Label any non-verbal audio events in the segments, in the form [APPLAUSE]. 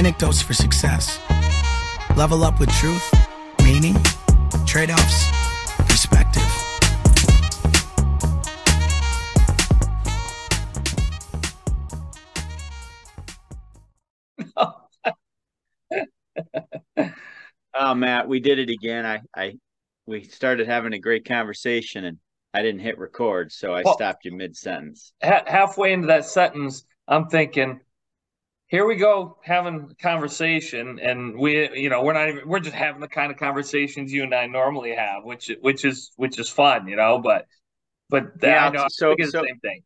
Anecdotes for success. Level up with truth, meaning, trade offs, perspective. [LAUGHS] oh, Matt, we did it again. I, I, we started having a great conversation and I didn't hit record, so I well, stopped you mid sentence. Ha- halfway into that sentence, I'm thinking, here we go having a conversation, and we, you know, we're not even, we're just having the kind of conversations you and I normally have, which, which is, which is fun, you know. But, but yeah, I know so, so, the same thing.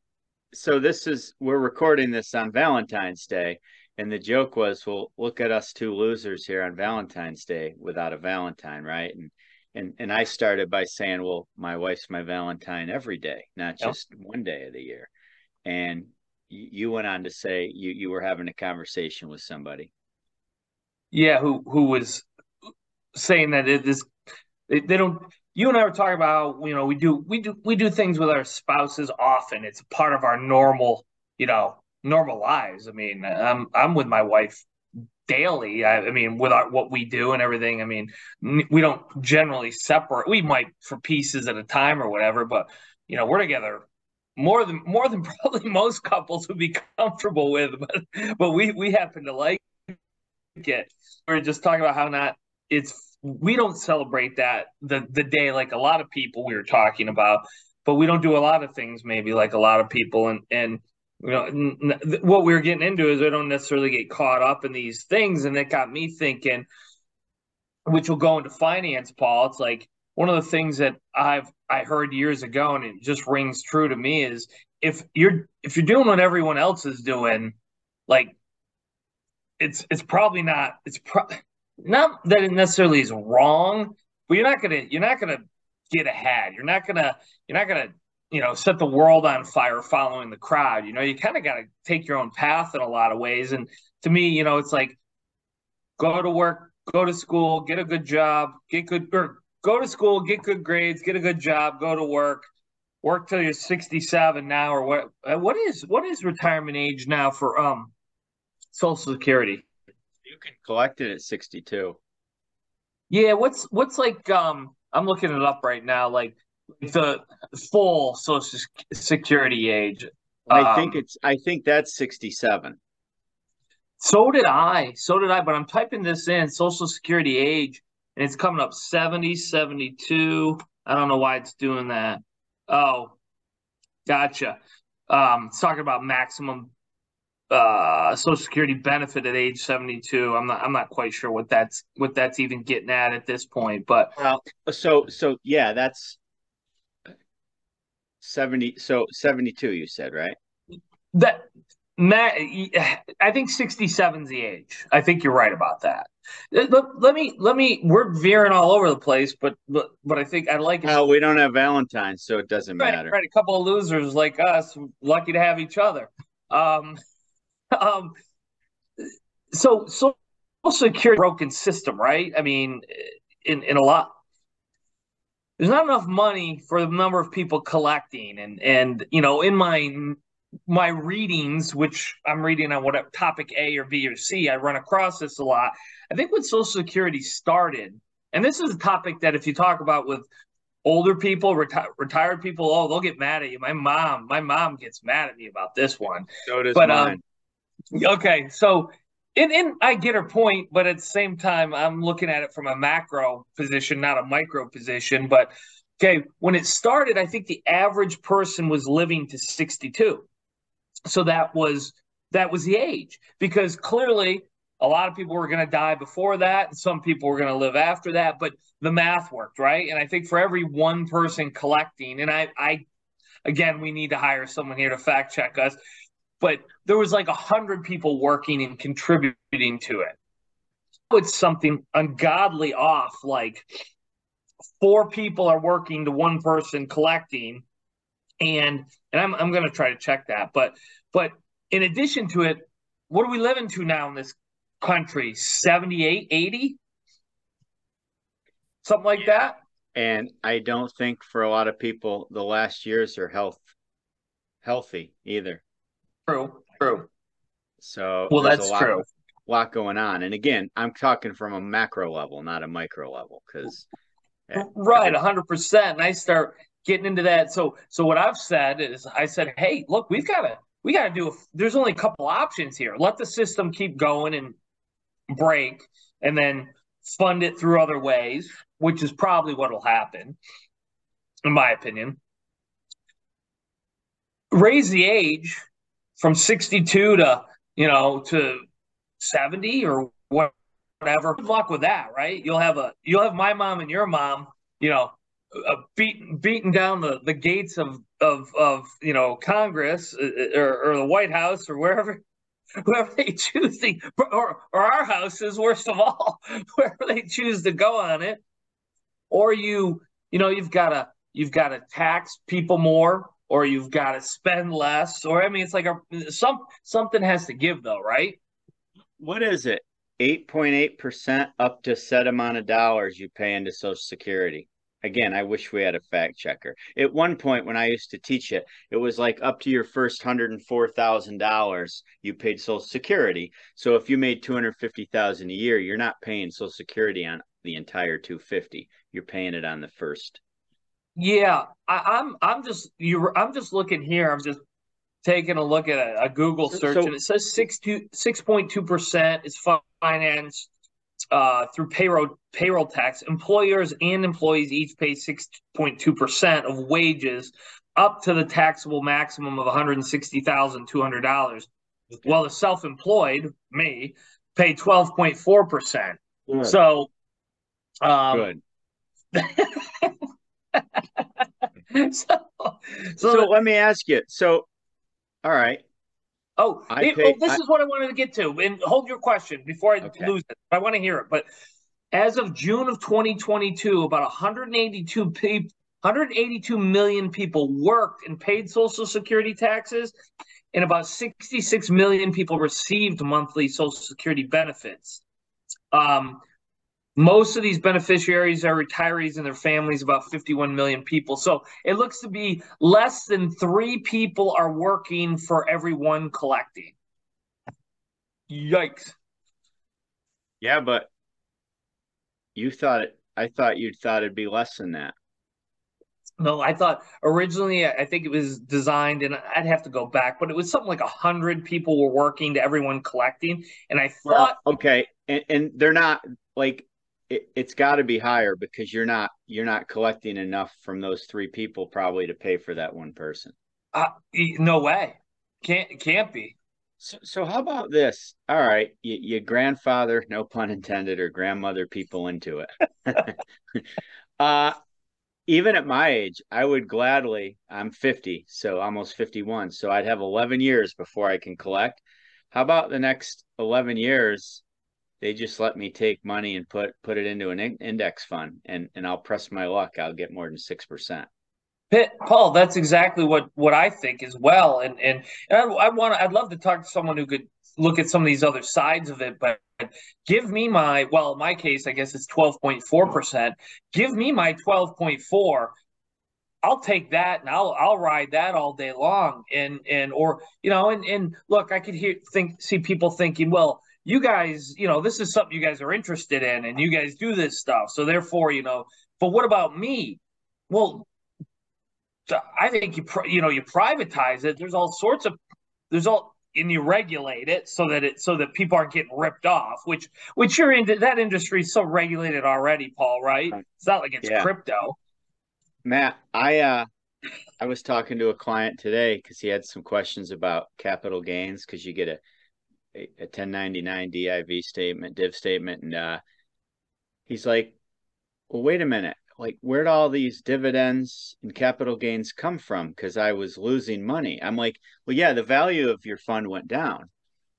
So this is we're recording this on Valentine's Day, and the joke was, well, look at us two losers here on Valentine's Day without a Valentine, right? And and and I started by saying, well, my wife's my Valentine every day, not just yep. one day of the year. And you went on to say you you were having a conversation with somebody. Yeah, who who was saying that it is they, they don't you and I were talking about you know we do we do we do things with our spouses often. It's part of our normal, you know, normal lives. I mean, I'm I'm with my wife daily. I, I, mean, with our, what we do and everything. I mean, we don't generally separate. We might for pieces at a time or whatever, but you know, we're together more than more than [LAUGHS] probably most couples would be comfortable with. But but we we happen to like it. We're just talking about how not it's we don't celebrate that the the day like a lot of people we were talking about, but we don't do a lot of things maybe like a lot of people and and you know n- what we were getting into is I don't necessarily get caught up in these things, and that got me thinking, which will go into finance, Paul. It's like one of the things that I've I heard years ago, and it just rings true to me is if you're if you're doing what everyone else is doing, like it's it's probably not it's pro- not that it necessarily is wrong, but you're not gonna you're not gonna get ahead. You're not gonna you're not gonna you know, set the world on fire following the crowd. You know, you kind of got to take your own path in a lot of ways. And to me, you know, it's like go to work, go to school, get a good job, get good, or go to school, get good grades, get a good job, go to work, work till you're 67 now, or what? Uh, what is what is retirement age now for um Social Security? You can collect it at 62. Yeah, what's what's like um I'm looking it up right now. Like the full Social Security age. I um, think it's. I think that's sixty-seven. So did I. So did I. But I'm typing this in Social Security age, and it's coming up 70, 72. I don't know why it's doing that. Oh, gotcha. Um, it's talking about maximum uh social security benefit at age 72 i'm not i'm not quite sure what that's what that's even getting at at this point but well so so yeah that's 70 so 72 you said right that Matt, I think 67 is the age. I think you're right about that. Let, let, me let me we're veering all over the place, but but, but I think I like it. Well, we don't have Valentine's, so it doesn't right, matter. Right, a couple of losers like us, lucky to have each other. Um, [LAUGHS] um, so so social security broken system, right? I mean, in in a lot there's not enough money for the number of people collecting and and you know in my my readings which i'm reading on whatever topic a or b or c i run across this a lot i think when social security started and this is a topic that if you talk about with older people reti- retired people oh they'll get mad at you my mom my mom gets mad at me about this one so does but mine. um okay so and, and I get her point, but at the same time, I'm looking at it from a macro position, not a micro position. But okay, when it started, I think the average person was living to 62. So that was that was the age because clearly a lot of people were going to die before that and some people were going to live after that but the math worked right and i think for every one person collecting and i i again we need to hire someone here to fact check us but there was like a hundred people working and contributing to it. It's something ungodly off, like four people are working to one person collecting, and and I'm I'm gonna try to check that. But but in addition to it, what are we living to now in this country? 78, 80? Something like yeah. that. And I don't think for a lot of people the last years are health healthy either. True. True. So well, that's true. Of, lot going on. And again, I'm talking from a macro level, not a micro level, because eh, right, hundred percent. And I start getting into that. So, so what I've said is, I said, hey, look, we've got to, we got to do. A, there's only a couple options here. Let the system keep going and break, and then fund it through other ways, which is probably what will happen, in my opinion. Raise the age from 62 to you know to 70 or whatever. Good luck with that, right? You'll have a you'll have my mom and your mom, you know, uh, beating beating down the, the gates of of of you know Congress uh, uh, or, or the White House or wherever [LAUGHS] whoever they choose to, or or our houses worst of all [LAUGHS] wherever they choose to go on it. Or you you know you've got to you've got to tax people more or you've got to spend less or i mean it's like a some something has to give though right? What is it? 8.8% up to set amount of dollars you pay into social security again i wish we had a fact checker. At one point when i used to teach it it was like up to your first $104000 you paid social security. So if you made 250000 a year you're not paying social security on the entire 250 you're paying it on the first. Yeah I, am I'm, I'm just you i'm just looking here. I'm just taking a look at a, a google search so, and it says 6 6.2% is financed uh, through payroll payroll tax, employers and employees each pay 6.2% of wages up to the taxable maximum of $160,200. Okay. While the self-employed, me, pay 12.4%. Good. So um, Good. [LAUGHS] so, so, so let me ask you. So all right. Oh, it, pay, oh this I, is what I wanted to get to. And hold your question before I okay. lose it. I want to hear it. But as of June of 2022, about 182 people, 182 million people worked and paid Social Security taxes, and about 66 million people received monthly Social Security benefits. Um, most of these beneficiaries are retirees and their families, about 51 million people. So it looks to be less than three people are working for every one collecting. Yikes. Yeah, but you thought it, I thought you thought it'd be less than that. No, I thought originally I think it was designed, and I'd have to go back, but it was something like a hundred people were working to everyone collecting, and I thought, well, okay, and, and they're not like it, it's got to be higher because you're not you're not collecting enough from those three people probably to pay for that one person. Uh, no way, can't can't be. So, so how about this? All right, you, your grandfather, no pun intended, or grandmother people into it. [LAUGHS] uh, even at my age, I would gladly. I'm 50, so almost 51. So I'd have 11 years before I can collect. How about the next 11 years? They just let me take money and put put it into an index fund and and I'll press my luck I'll get more than 6%. Paul, that's exactly what what I think as well and and, and I, I want I'd love to talk to someone who could look at some of these other sides of it but give me my well in my case I guess it's 12.4%. Give me my 12.4 I'll take that and I'll I'll ride that all day long and and or you know and and look I could hear think see people thinking well you guys, you know, this is something you guys are interested in and you guys do this stuff. So therefore, you know, but what about me? Well, I think you you know you privatize it. There's all sorts of there's all and you regulate it so that it so that people aren't getting ripped off. Which which you're into that industry is so regulated already, Paul. Right? It's not like it's yeah. crypto. Matt, I uh I was talking to a client today because he had some questions about capital gains because you get a a 1099 div statement div statement and uh he's like well wait a minute. Like where'd all these dividends and capital gains come from? Because i was losing money. I'm like well yeah the value of your fund went down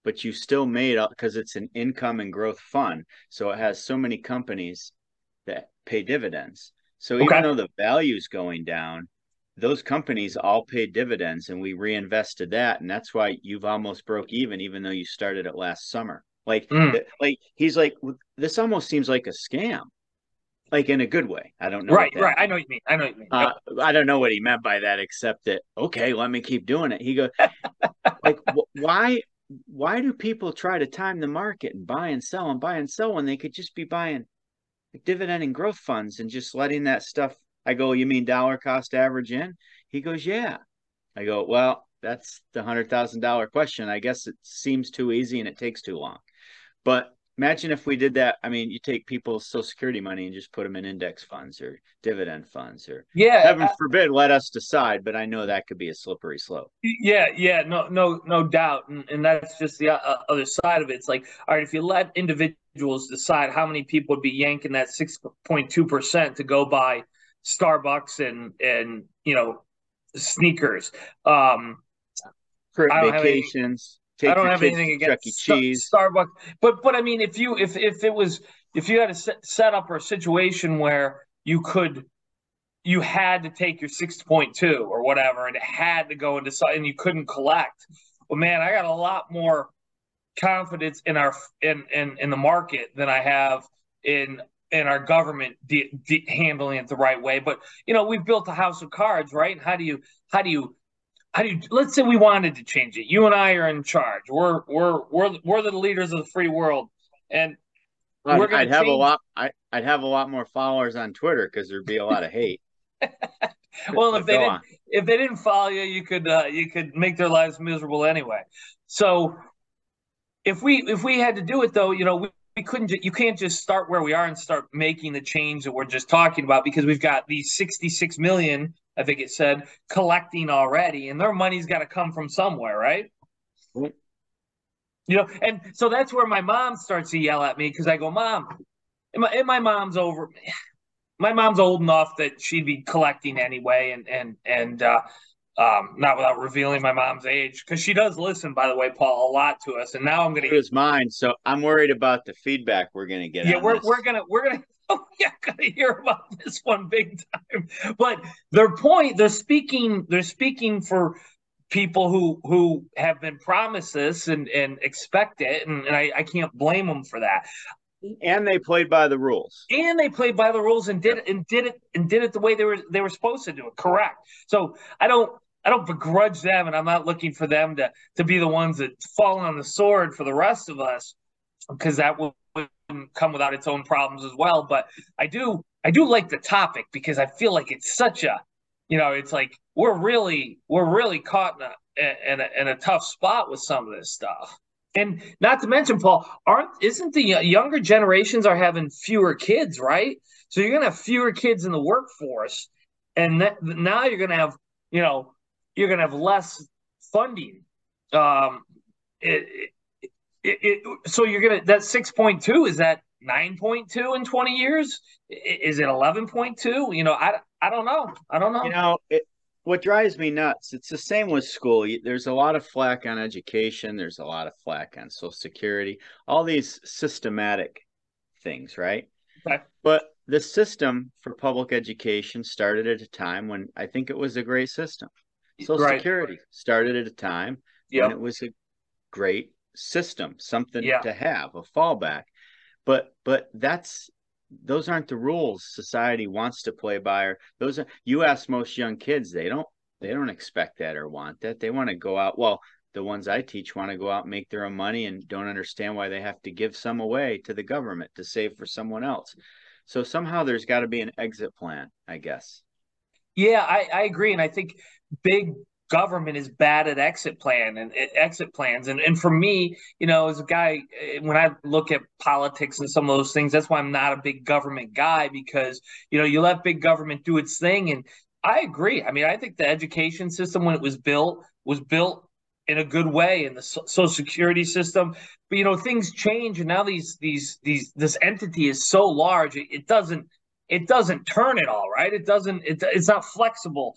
but you still made because it's an income and growth fund so it has so many companies that pay dividends. So even though the value is going down those companies all paid dividends and we reinvested that and that's why you've almost broke even even though you started it last summer. Like mm. like he's like this almost seems like a scam. Like in a good way. I don't know right right. I know what you mean. I know what you mean. Uh, i don't know what he meant by that except that okay let me keep doing it. He goes [LAUGHS] like wh- why why do people try to time the market and buy and sell and buy and sell when they could just be buying dividend and growth funds and just letting that stuff? I go, you mean dollar cost average in? He goes, yeah. I go, well, that's the hundred thousand dollar question. I guess it seems too easy and it takes too long. But imagine if we did that. I mean, you take people's social security money and just put them in index funds or dividend funds or yeah, heaven I, forbid, let us decide. But I know that could be a slippery slope. Yeah, yeah, no, no, no doubt. And, and that's just the uh, other side of it. It's like, all right, if you let individuals decide how many people would be yanking that six point two percent to go buy Starbucks and and you know sneakers. Um, vacations. I don't have anything against e. Cheese. Starbucks, but but I mean, if you if if it was if you had a set, set up or a situation where you could you had to take your six point two or whatever, and it had to go into and you couldn't collect. Well, man, I got a lot more confidence in our in in, in the market than I have in in our government de- de- handling it the right way. But you know, we've built a house of cards, right? How do you how do you how do you let's say we wanted to change it you and i are in charge we're we're we're we're the leaders of the free world and well, we're i'd have change. a lot I, i'd have a lot more followers on twitter because there'd be a lot of hate [LAUGHS] well if they didn't on. if they didn't follow you you could uh, you could make their lives miserable anyway so if we if we had to do it though you know we, we couldn't you can't just start where we are and start making the change that we're just talking about because we've got these 66 million I think it said, collecting already, and their money's got to come from somewhere, right? Mm-hmm. You know, and so that's where my mom starts to yell at me because I go, Mom, and my, and my mom's over. My mom's old enough that she'd be collecting anyway, and and and uh, um, not without revealing my mom's age, because she does listen, by the way, Paul, a lot to us. And now I'm going to. It mine, so I'm worried about the feedback we're going to get. Yeah, we're this. we're gonna we're gonna [LAUGHS] oh yeah, gotta hear about this one big time. But their point, they're speaking, they're speaking for people who who have been promised this and and expect it, and, and I, I can't blame them for that. And they played by the rules. And they played by the rules and did it and did it and did it the way they were they were supposed to do it. Correct. So I don't I don't begrudge them, and I'm not looking for them to to be the ones that fall on the sword for the rest of us, because that will come without its own problems as well. But I do I do like the topic because I feel like it's such a you know it's like we're really we're really caught in a in a, in a tough spot with some of this stuff. And not to mention, Paul, aren't isn't the younger generations are having fewer kids, right? So you're gonna have fewer kids in the workforce, and that, now you're gonna have you know you're gonna have less funding. Um, it, it, it, so you're gonna that six point two is that nine point two in twenty years? Is it eleven point two? You know, I I don't know. I don't know. You know, it, what drives me nuts. It's the same with school. There's a lot of flack on education. There's a lot of flack on Social Security. All these systematic things, right? Okay. But the system for public education started at a time when I think it was a great system. Social right. Security started at a time yep. when it was a great system, something yeah. to have, a fallback. But but that's those aren't the rules society wants to play by or those are you ask most young kids they don't they don't expect that or want that they want to go out well the ones i teach want to go out and make their own money and don't understand why they have to give some away to the government to save for someone else so somehow there's got to be an exit plan i guess yeah I, I agree and i think big government is bad at exit plan and exit plans. And and for me, you know, as a guy, eh, when I look at politics and some of those things, that's why I'm not a big government guy because you know you let big government do its thing. And I agree. I mean, I think the education system when it was built was built in a good way in the social security system but you know things change and now these these these this entity is so large it, it doesn't it doesn't turn it all right it doesn't it, it's not flexible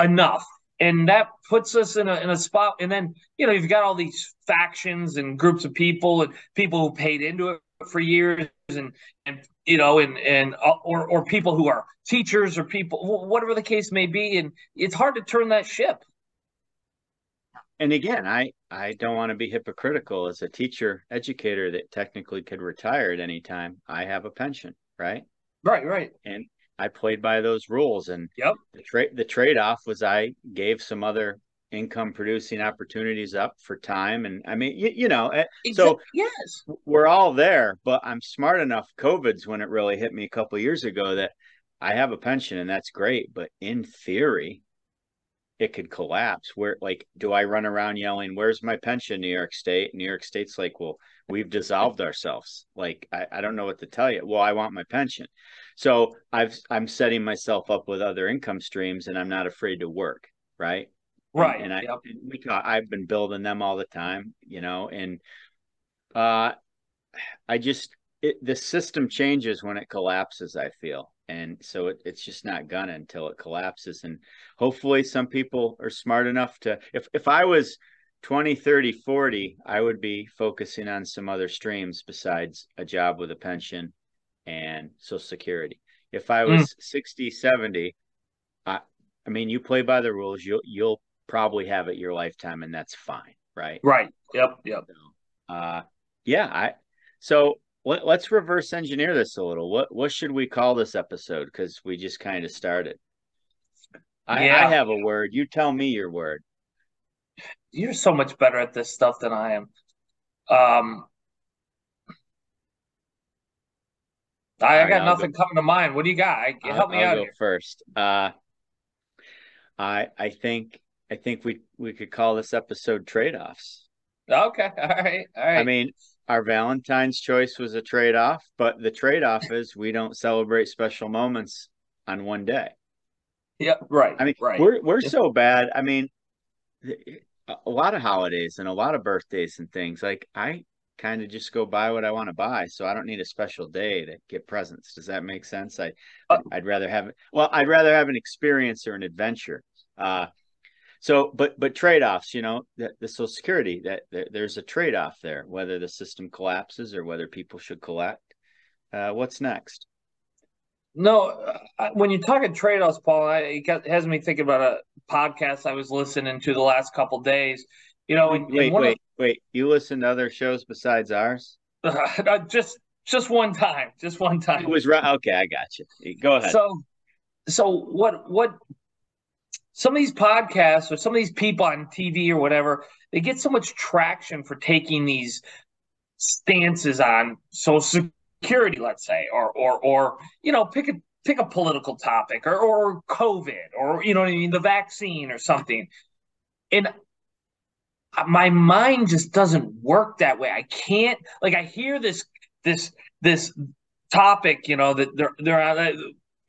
enough and that puts us in a in a spot. And then you know you've got all these factions and groups of people and people who paid into it for years, and and you know and and uh, or or people who are teachers or people whatever the case may be, and it's hard to turn that ship. And again, I I don't want to be hypocritical as a teacher educator that technically could retire at any time. I have a pension, right? Right, right. And I played by those rules, and yep. the trade the trade off was I gave some other income producing opportunities up for time and i mean you, you know eh, Exact- so yes, we're all there but i'm smart enough covid's when it really hit me a couple years ago that i have a pension and that's great but in theory it could collapse. Where like do i run around yelling where's my pension? New york state new york state's like well we've dissolved ourselves like I, I don't know what to tell you well i want my pension so i've i'm setting myself up with other income streams and i'm not afraid to work right right. and, and I yep. and we I've been building them all the time, you know, and uh I just it the system changes when it collapses, I feel. And so it, it's just not gonna until it collapses. And hopefully some people are smart enough to if if I was 20, 30, 40, I would be focusing on some other streams besides a job with a pension and social security. If I was 60, 70, I I mean you play by the rules, you'll you'll probably have it your lifetime and that's fine right Right. Yep. Yep. uh yeah i so let, let's reverse engineer this a little what what should we call this episode because we just kind of started I, Yeah. I have a word you tell me your word You're so much better at this stuff than I am. Um, I, I got I'll nothing coming to mind. What do you got? I, I'll- help me I'll out go here. first uh i i think i think we we could call this episode trade-offs Okay. [LAUGHS] All right. All right. I mean, our Valentine's choice was a trade off, but the trade off [LAUGHS] is we don't celebrate special moments on one day. yeah. Right. I mean, right. we're we're so bad. I mean, a lot of holidays and a lot of birthdays and things. Like I kind of just go buy what I want to buy, so I don't need a special day to get presents. Does that make sense? I Uh, I'd rather have well, I'd rather have an experience or an adventure. Uh, so, but but trade offs, you know, the, the Social Security that there, there's a trade off there, whether the system collapses or whether people should collect. Uh, what's next? No, I- when you talk talking trade-offs, Paul, I, it has me thinking about a podcast I was listening to the last couple days. You know, and, Wait, and one wait, wait. You listen to other shows besides ours? [LAUGHS] of, just just one time, just one time. It was right. Okay, I got you. Go ahead. So, so what? What? Some of these podcasts or some of these people on TV or whatever, they get so much traction for taking these stances on Social Security, let's say, or or or you know, pick a pick a political topic or or COVID or you know what I mean, the vaccine or something, and my mind just doesn't work that way. I can't like I hear this this this topic, you know, that they're they're uh,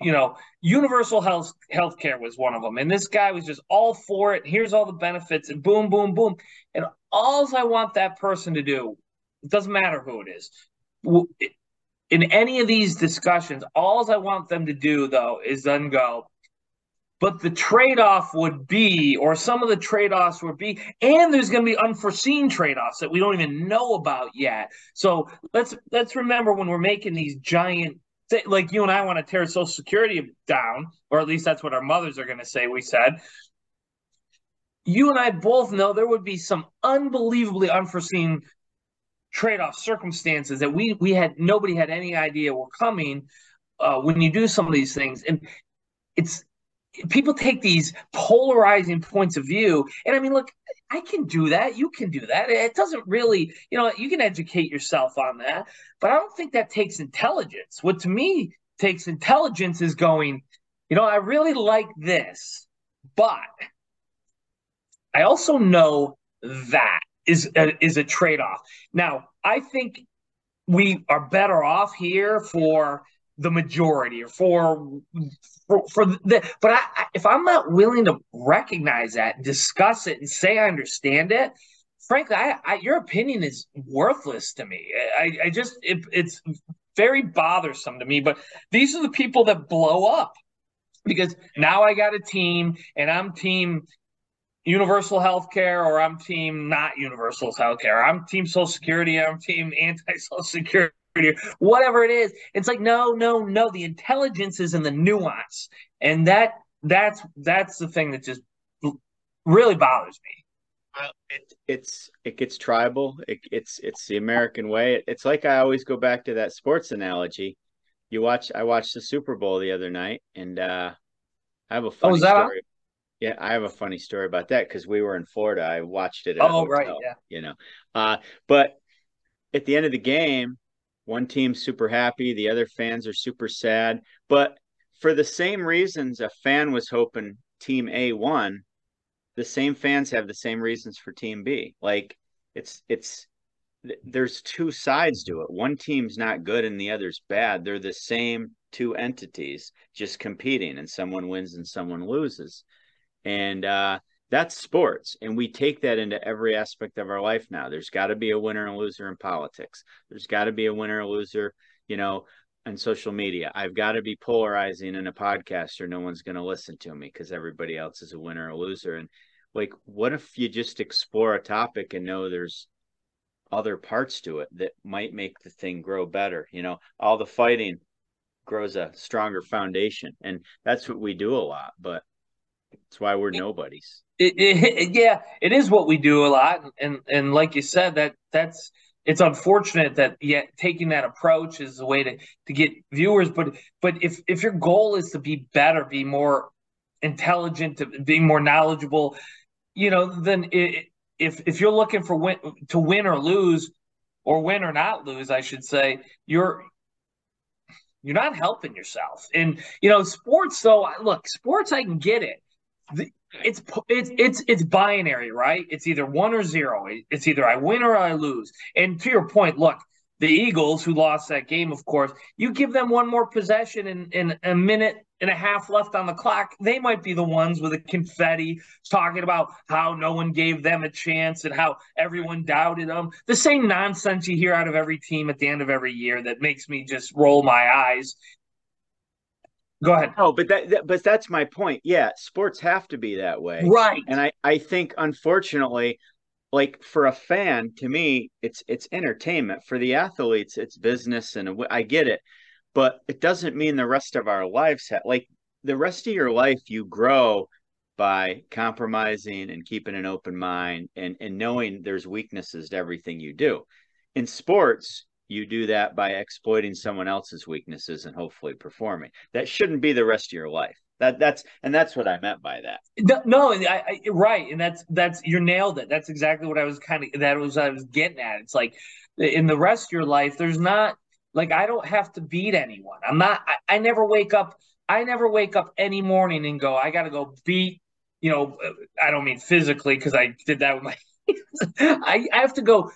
you know, universal health healthcare was one of them, and this guy was just all for it. Here's all the benefits, and boom, boom, boom, and all I want that person to do, it doesn't matter who it is, in any of these discussions, all I want them to do though is then go. But the trade-off would be, or some of the trade-offs would be, and there's going to be unforeseen trade-offs that we don't even know about yet. So let's let's remember when we're making these giant like you and I want to tear Social Security down, or at least that's what our mothers are going to say. We said. You and I both know there would be some unbelievably unforeseen trade-off circumstances that we we had nobody had any idea were coming uh, when you do some of these things, and it's people take these polarizing points of view. And I mean, look, I can do that. You can do that. It doesn't really, you know, you can educate yourself on that, but I don't think that takes intelligence. What to me takes intelligence is going, you know, I really like this, but I also know that is a, is a trade off. Now, I think we are better off here for the majority or for for, for the but I, if I'm not willing to recognize that, discuss it, and say I understand it, frankly, I, I your opinion is worthless to me. I, I just it, it's very bothersome to me. But these are the people that blow up because now I got a team and I'm team universal health care or I'm team not universal health care. I'm team social security, I'm team [LAUGHS] anti social security, whatever it is. It's like, no, no, no. The intelligence is in the nuance. And that that's that's the thing that just really bothers me. Well, it, it's it gets tribal. It, it's it's the American way. It's like I always go back to that sports analogy. You watch. I watched the Super Bowl the other night, and uh, I have a funny was that on? story. Yeah, I have a funny story about that because we were in Florida. I watched it. oh, right, yeah. You know, uh, but at the end of the game, one team's super happy, the other fans are super sad. But for the same reasons, a fan was hoping Team A won. The same fans have the same reasons for Team B. Like it's it's there's two sides to it. One team's not good and the other's bad. They're the same two entities just competing, and someone wins and someone loses and uh, that's sports. And we take that into every aspect of our life now. There's got to be a winner and loser in politics. There's got to be a winner and loser you know on social media. I've got to be polarizing in a podcast or no one's going to listen to me because everybody else is a winner or loser. And like what if you just explore a topic and know there's other parts to it that might make the thing grow better? You know all the fighting grows a stronger foundation. And that's what we do a lot. But that's why we're nobodies. It, it, yeah, it is what we do a lot, and and like you said, that that's it's unfortunate that yeah, taking that approach is a way to to get viewers. But but if if your goal is to be better, be more intelligent, to be more knowledgeable, you know, then it, if if you're looking for win to win or lose, or win or not lose, I should say, you're you're not helping yourself. And you know, sports though, look, sports I can get it it's it's it's it's binary, right? It's either one or zero. It's either I win or I lose. And to your point, look, the Eagles who lost that game, of course, you give them one more possession in, in a minute and a half left on the clock, they might be the ones with the confetti talking about how no one gave them a chance and how everyone doubted them. The same nonsense you hear out of every team at the end of every year that makes me just roll my eyes. Go ahead. Oh, but that, that, but that's my point. Yeah, sports have to be that way. Right. And I I think unfortunately like for a fan to me it's it's entertainment for the athletes it's business and I get it. But it doesn't mean the rest of our lives have like the rest of your life you grow by compromising and keeping an open mind and and knowing there's weaknesses to everything you do. In sports, you do that by exploiting someone else's weaknesses and hopefully performing. That shouldn't be the rest of your life. That that's and that's what I meant by that. No, I, I, right, and that's that's you nailed it. That's exactly what I was kind of that was I was getting at. It's like in the rest of your life, there's not like I don't have to beat anyone. I'm not. I, I never wake up. I never wake up any morning and go, I got to go beat. You know, I don't mean physically because I did that with my. [LAUGHS] I, I have to go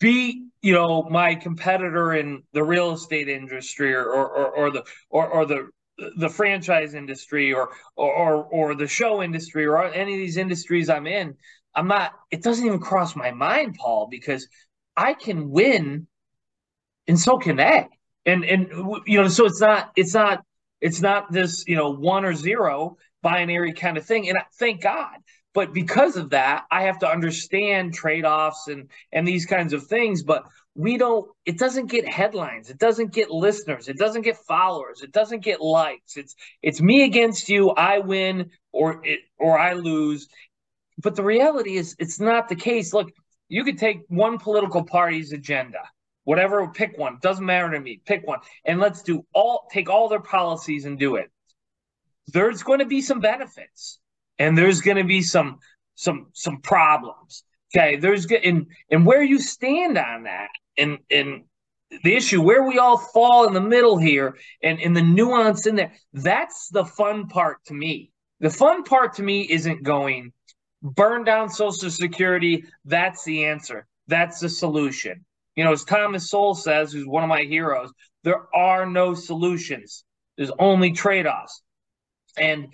beat you know my competitor in the real estate industry or or, or the or, or the the franchise industry or, or or the show industry or any of these industries I'm in, I'm not. It doesn't even cross my mind, Paul, because I can win, and so can they. And and you know, so it's not it's not it's not this you know one or zero binary kind of thing. And thank God but because of that, I have to understand trade-offs and and these kinds of things. But we don't it doesn't get headlines, it doesn't get listeners, it doesn't get followers, it doesn't get likes. It's it's me against you, I win or it or I lose. But the reality is it's not the case. Look, you could take one political party's agenda whatever pick one doesn't matter to me pick one and let's do all take all their policies and do it there's going to be some benefits and there's going to be some some some problems. Okay, there's and and where you stand on that, and and the issue where we all fall in the middle here, and and the nuance in there. That's the fun part to me. The fun part to me isn't going burn down Social Security. That's the answer. That's the solution. You know, as Thomas Sowell says, who's one of my heroes, there are no solutions. There's only trade offs. And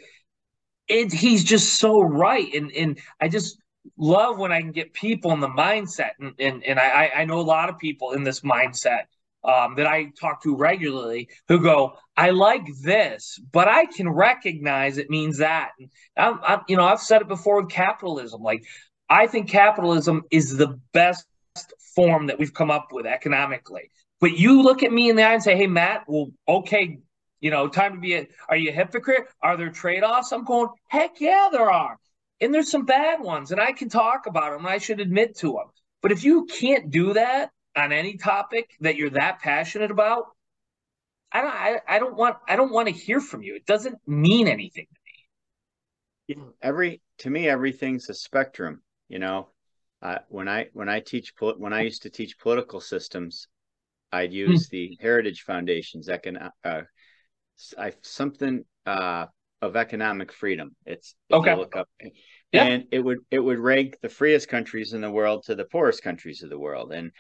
it, he's just so right. And and I just love when I can get people in the mindset. And and, and I, I know a lot of people in this mindset um, that I talk to regularly who go, I like this, but I can recognize it means that. And I'm, I'm, you know, I've said it before with capitalism. Like, I think capitalism is the best form that we've come up with economically. But you look at me in the eye and say, hey, Matt, well, okay, you know, time to be a, are you a hypocrite? Are there trade offs? I'm going, heck yeah, there are. And there's some bad ones, and I can talk about them, and I should admit to them. But if you can't do that on any topic that you're that passionate about, I don't, I, I don't want, I don't want to hear from you. It doesn't mean anything to me. every to me everything's a spectrum you know uh, when i when i teach when i used to teach political systems i'd hmm. use the heritage foundation's econ uh, I, something uh, of economic freedom it's okay look up yeah. and it would it would rank the freest countries in the world to the poorest countries of the world and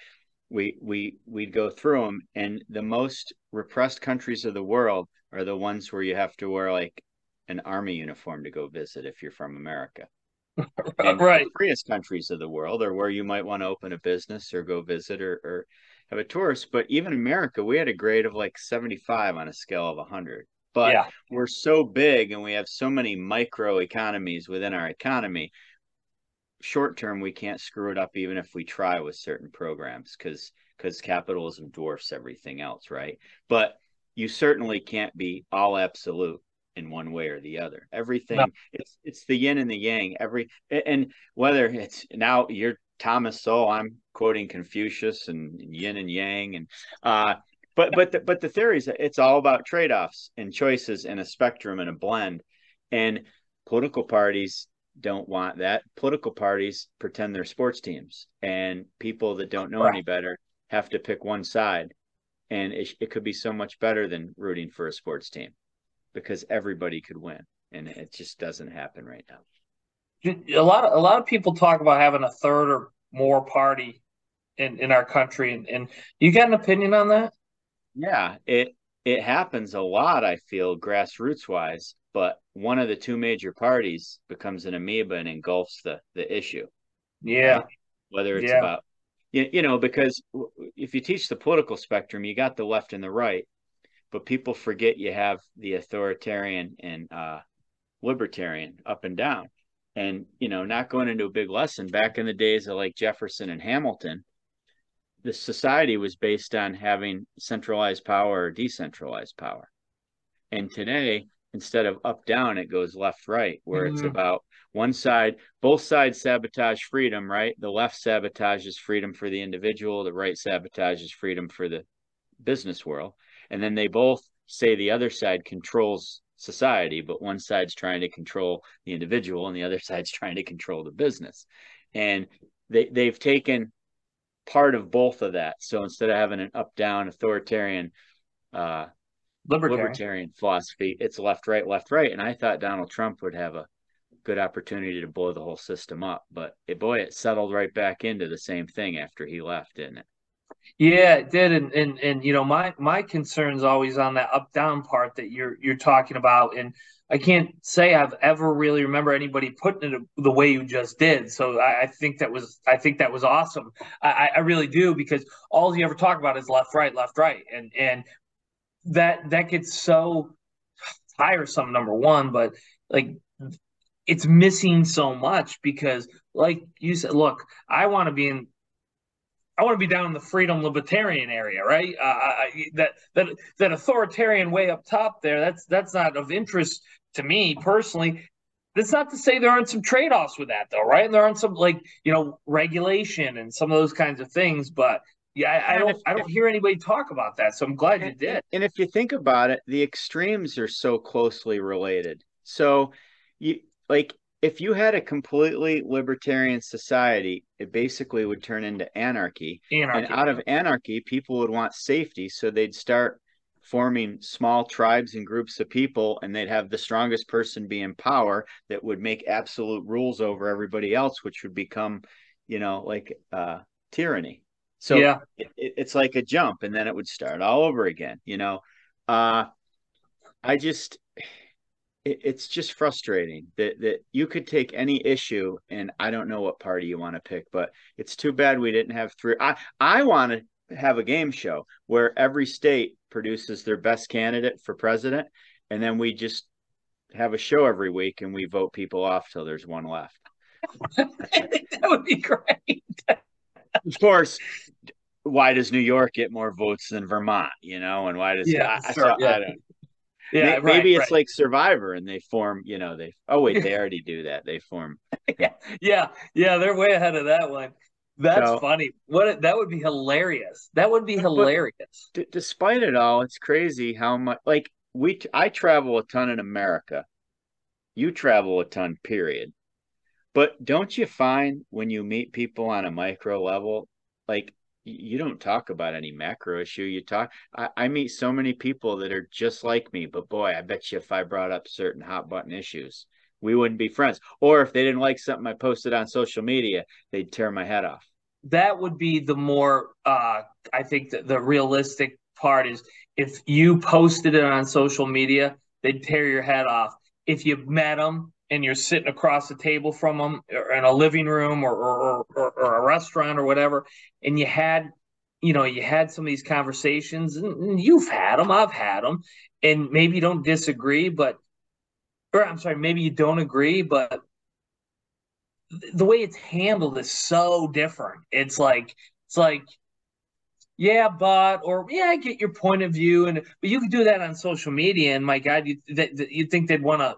we we we'd go through them and the most repressed countries of the world are the ones where you have to wear like an army uniform to go visit if you're from America. [LAUGHS] right. The freest countries of the world are where you might want to open a business or go visit or, or have a tourist. But even America, we had a grade of like 75 on a scale of 100. But yeah. we're so big and we have so many micro economies within our economy. Short term, we can't screw it up even if we try with certain programs because because capitalism dwarfs everything else, right? But you certainly can't be all absolute in one way or the other. Everything no. it's it's the yin and the yang. Every and whether it's now you're Thomas Sowell, I'm quoting Confucius and yin and yang, and uh, but but the, but the theory is that it's all about trade offs and choices and a spectrum and a blend, and political parties don't want that. Political parties pretend they're sports teams, and people that don't know right. any better have to pick one side, and it, it could be so much better than rooting for a sports team because everybody could win, and it just doesn't happen right now. A lot of a lot of people talk about having a third or more party in in our country, and, and you got an opinion on that? Yeah, it it happens a lot. I feel grassroots wise, but one of the two major parties becomes an amoeba and engulfs the the issue. Yeah, right? whether it's yeah. about you, you know because if you teach the political spectrum, you got the left and the right, but people forget you have the authoritarian and uh, libertarian up and down. And, you know, not going into a big lesson, back in the days of like Jefferson and Hamilton, the society was based on having centralized power or decentralized power. And today, instead of up down, it goes left right, where mm-hmm. it's about one side, both sides sabotage freedom, right? The left sabotages freedom for the individual, the right sabotages freedom for the business world and then they both say the other side controls society but one side's trying to control the individual and the other [LAUGHS] side's trying to control the business. And they they've taken part of both of that. So instead of having an up down authoritarian uh libertarian. libertarian philosophy it's left right left right. And i thought donald trump would have a good opportunity to blow the whole system up but it, boy it settled right back into the same thing after he left didn't it yeah, it did, and and and you know my my concern is always on that up down part that you're you're talking about, and I can't say I've ever really remember anybody putting it the way you just did. So I, I think that was I think that was awesome. I, I really do because all you ever talk about is left right left right, and and that that gets so tiresome. Number one, but like it's missing so much because like you said look i want to be in I want to be down in the freedom libertarian area, right? Uh, I, that that that authoritarian way up top there. That's that's not of interest to me personally. That's not to say there aren't some trade offs with that, though, right? And there aren't some like you know regulation and some of those kinds of things. But yeah, I, I don't if, I don't hear anybody talk about that. So I'm glad and, you did. And if you think about it, the extremes are so closely related. So you like if you had a completely libertarian society, it basically would turn into anarchy. anarchy. And out of anarchy, people would want safety. So they'd start forming small tribes and groups of people, and they'd have the strongest person be in power that would make absolute rules over everybody else, which would become, you know, like uh, tyranny. So yeah. It, it's like a jump, and then it would start all over again, you know. Uh, I just it, it's just frustrating that that you could take any issue and I don't know what party you want to pick, but it's too bad we didn't have three. I I want to have a game show where every state produces their best candidate for president, and then we just have a show every week and we vote people off till there's one left. [LAUGHS] I think that would be great. of course, why does New York get more votes than Vermont? You know, and why does yeah, I, sure, I, yeah. I don't yeah, maybe right, it's right. like Survivor, and they form. You know, they. Oh wait, they [LAUGHS] already do that. They form. [LAUGHS] yeah, yeah, yeah. They're way ahead of that one. That's so, funny. What that would be hilarious. That would be hilarious. D- despite it all, it's crazy how much. Like we, I travel a ton in America, you travel a ton, period. But don't you find when you meet people on a micro level, like you don't talk about any macro issue. You talk, I, I, meet so many people that are just like me, but boy, I bet you if I brought up certain hot button issues, we wouldn't be friends. Or if they didn't like something I posted on social media, they'd tear my head off. That would be the more, uh, I think the, the realistic part is if you posted it on social media, they'd tear your head off. If you met them and you're sitting across the table from them or in a living room or, or, or, or, a restaurant or whatever, and you had, you know, you had some of these conversations and you've had them, I've had them, and maybe you don't disagree, but, or I'm sorry, maybe you don't agree, but the way it's handled is so different. It's like, it's like, yeah, but or yeah, I get your point of view, and but you could do that on social media, and my God, you that you think they'd want to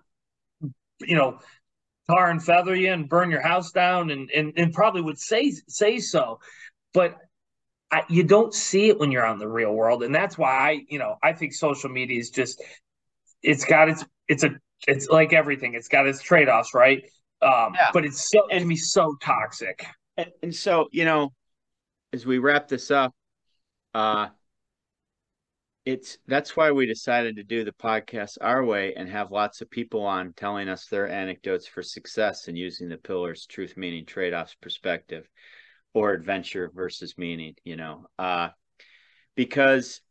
you know, tar and feather you and burn your house down and and, and probably would say say so. But I, you don't see it when you're on the real world, and that's why I, you know, I think social media is just it's got its it's a it's like everything. It's got its trade offs, right? Um, yeah. But it's so it can be so toxic. And, and so you know, as we wrap this up, uh, it's that's why we decided to do the podcast our way and have lots of people on telling us their anecdotes for success and using the pillars truth meaning trade-offs perspective or adventure versus meaning you know uh, because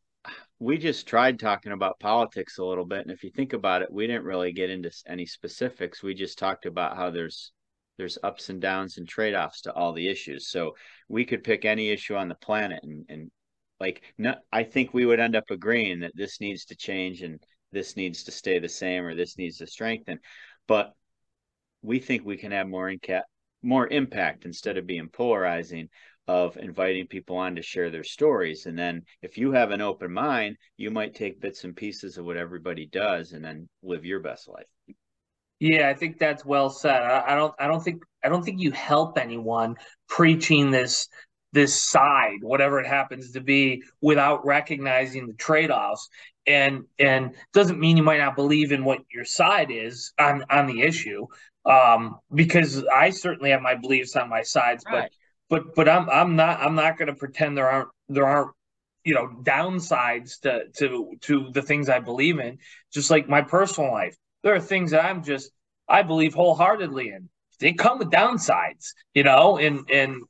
we just tried talking about politics a little bit. And if you think about it we didn't really get into any specifics. We just talked about how there's there's ups and downs and trade-offs to all the issues. So we could pick any issue on the planet and, and like no, i think we would end up agreeing that this needs to change and this needs to stay the same or this needs to strengthen. But we think we can have more inca- more impact instead of being polarizing of inviting people on to share their stories. And then if you have an open mind you might take bits and pieces of what everybody does and then live your best life. Yeah i think that's well said. I, I don't i don't think i don't think you help anyone preaching this this side, whatever it happens to be, without recognizing the trade-offs. And and doesn't mean you might not believe in what your side is on on the issue, um, because I certainly have my beliefs on my sides, right. but but but I'm I'm not I'm not going to pretend there aren't there aren't you know downsides to to to the things I believe in. Just like my personal life, there are things that I'm just I believe wholeheartedly in. They come with downsides, you know, and and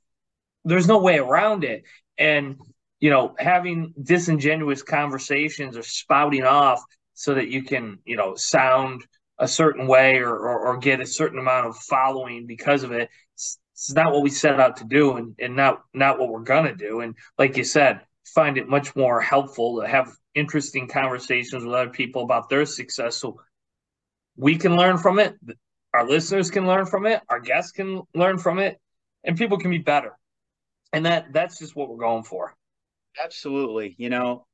there's no way around it. And you know, having disingenuous conversations or spouting off so that you can, you know, sound a certain way or, or, or get a certain amount of following because of it. It's, it's not what we set out to do and, and not not what we're gonna do. And like you said, find it much more helpful to have interesting conversations with other people about their success so we can learn from it, our listeners can learn from it, our guests can learn from it, and people can be better and that that's just what we're going for. Absolutely. You know,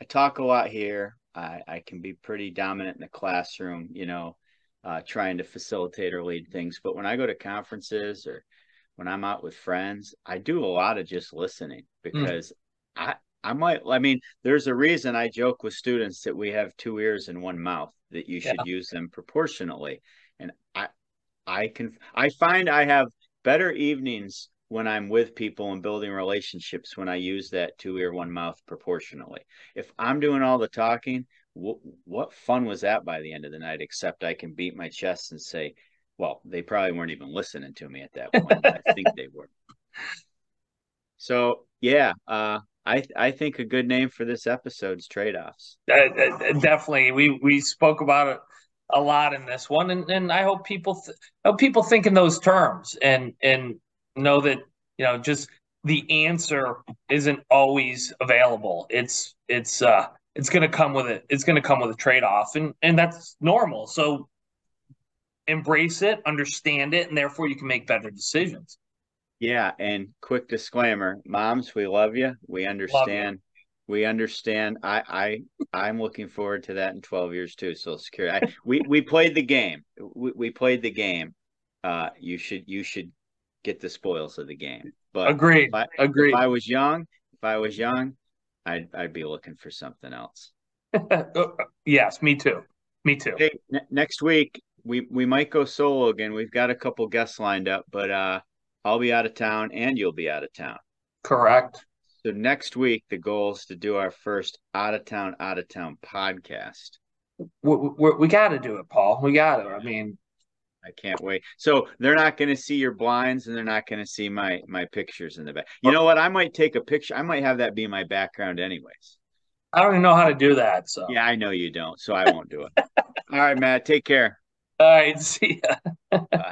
I talk a lot here. I, I can be pretty dominant in the classroom, you know, uh, trying to facilitate or lead things. But when I go to conferences or when I'm out with friends, I do a lot of just listening hmm. because mm. I I might I mean, there's a reason I joke with students that we have two ears and one mouth, that you should yeah. use them proportionally. And I I can I find I have better evenings when I'm with people and building relationships when I use that two ear, one mouth proportionally. If I'm doing all the talking, wh- what fun was that by the end of the night? Except I can beat my chest and say, well, they probably weren't even listening to me at that point. I think they were. [LAUGHS] So yeah, uh, I I think a good name for this episode is trade offs. Uh, uh, definitely, we we spoke about it a lot in this one, and, and I hope people th- hope people think in those terms and and know that you know just the answer isn't always available. It's it's uh it's going to come with it. It's going to come with a trade off, and and that's normal. So embrace it, understand it, and therefore you can make better decisions. Yeah, and quick disclaimer, moms, we love you. We understand. You. We understand. I I I'm looking forward to that in 12 years too. Social Security. I, we we played the game. We, we played the game. Uh, you should you should get the spoils of the game. But agreed. If I, agreed. If I was young, if I was young, I'd I'd be looking for something else. [LAUGHS] yes, me too. Me too. Hey, n- next week we we might go solo again. We've got a couple guests lined up, but uh, I'll be out of town and you'll be out of town. Correct. So next week the goal is to do our first out of town out of town podcast. We, we, we got to do it, Paul. We got to. I mean, I can't wait. So they're not going to see your blinds and they're not going to see my my pictures in the back. You know what? I might take a picture. I might have that be my background anyways. I don't even know how to do that. So Yeah, I know you don't, so I won't do it. [LAUGHS] All right, Matt, take care. All right. [LAUGHS] See ya.